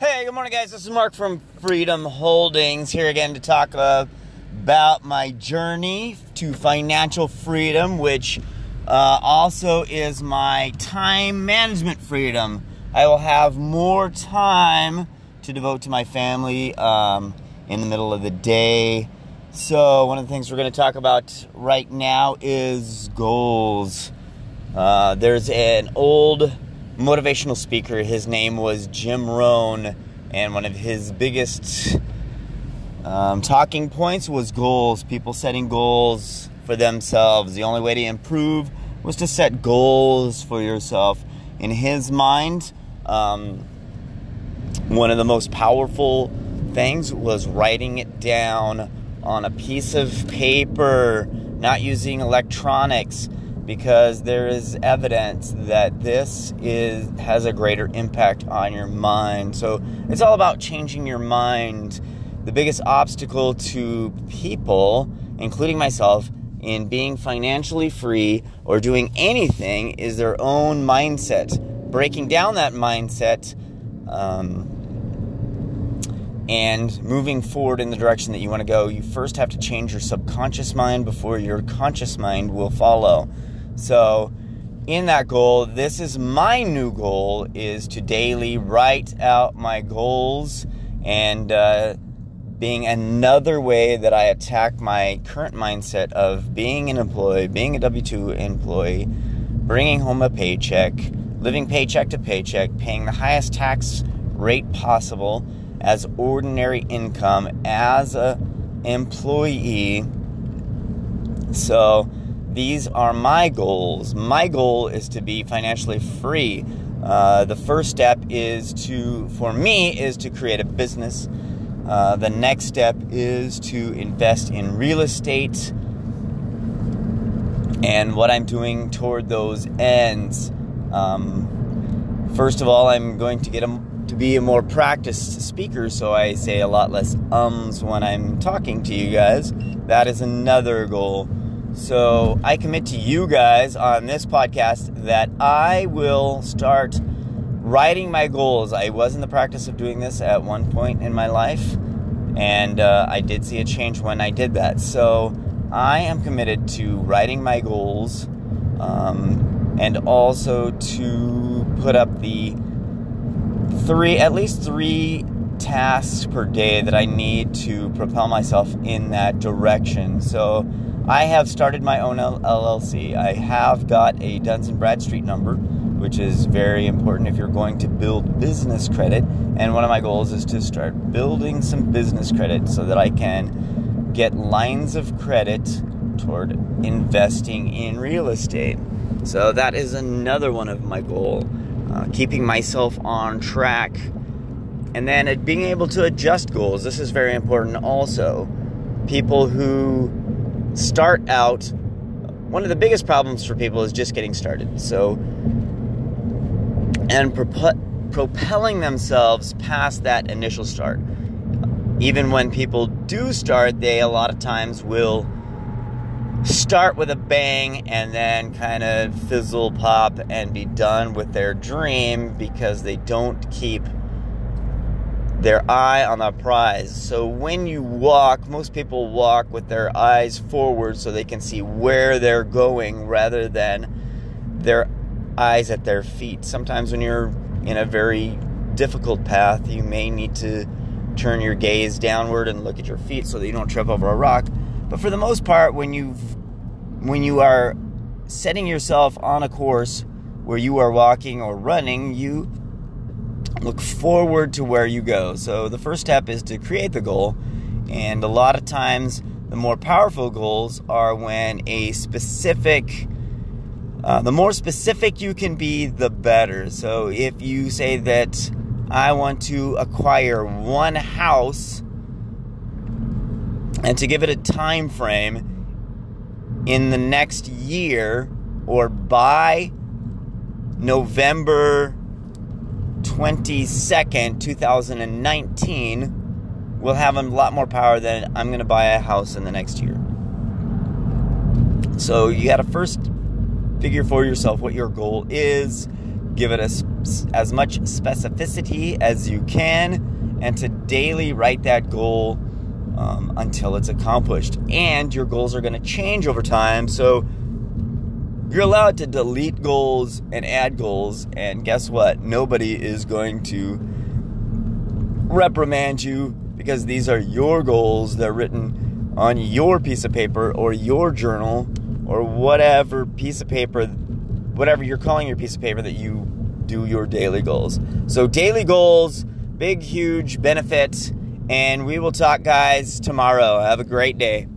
Hey, good morning, guys. This is Mark from Freedom Holdings here again to talk about my journey to financial freedom, which uh, also is my time management freedom. I will have more time to devote to my family um, in the middle of the day. So, one of the things we're going to talk about right now is goals. Uh, there's an old motivational speaker. His name was Jim Rohn, and one of his biggest um, talking points was goals. People setting goals for themselves. The only way to improve was to set goals for yourself. In his mind, um, one of the most powerful things was writing it down on a piece of paper, not using electronics because there is evidence that this is has a greater impact on your mind. So it's all about changing your mind. The biggest obstacle to people, including myself, in being financially free or doing anything is their own mindset. Breaking down that mindset um, and moving forward in the direction that you want to go, you first have to change your subconscious mind before your conscious mind will follow. So, in that goal, this is my new goal is to daily write out my goals and uh, being another way that I attack my current mindset of being an employee, being a W 2 employee, bringing home a paycheck, living paycheck to paycheck, paying the highest tax rate possible as ordinary income as a employee. So these are my goals. My goal is to be financially free. Uh, the first step is to, for me, is to create a business. Uh, the next step is to invest in real estate and what I'm doing toward those ends. Um, first of all, I'm going to get a to be a more practiced speaker, so I say a lot less ums when I'm talking to you guys. That is another goal. So I commit to you guys on this podcast that I will start writing my goals. I was in the practice of doing this at one point in my life, and uh, I did see a change when I did that. So I am committed to writing my goals um, and also to put up the three, at least three tasks per day that I need to propel myself in that direction. So I have started my own LLC. I have got a Duns and Bradstreet number, which is very important if you're going to build business credit. And one of my goals is to start building some business credit so that I can get lines of credit toward investing in real estate. So that is another one of my goal, uh, keeping myself on track, and then being able to adjust goals. This is very important also. People who start out, one of the biggest problems for people is just getting started. So, and propelling themselves past that initial start. Even when people do start, they a lot of times will start with a bang and then kind of fizzle pop and be done with their dream because they don't keep their eye on the prize. So when you walk, most people walk with their eyes forward so they can see where they're going rather than their eyes at their feet. Sometimes when you're in a very difficult path, you may need to turn your gaze downward and look at your feet so that you don't trip over a rock. But for the most part, when you when you are setting yourself on a course where you are walking or running, you look forward to where you go. So the first step is to create the goal, and a lot of times the more powerful goals are when a specific uh, the more specific you can be, the better. So if you say that I want to acquire one house and to give it a time frame in the next year or by November 22nd, 2019, will have a lot more power than I'm going to buy a house in the next year. So you got to first figure for yourself what your goal is, give it a as much specificity as you can and to daily write that goal um, until it's accomplished. And your goals are going to change over time. So you're allowed to delete goals and add goals. And guess what? Nobody is going to reprimand you because these are your goals. They're written on your piece of paper or your journal or whatever piece of paper, whatever you're calling your piece of paper that you do your daily goals. So, daily goals, big, huge benefit. And we will talk, guys, tomorrow. Have a great day.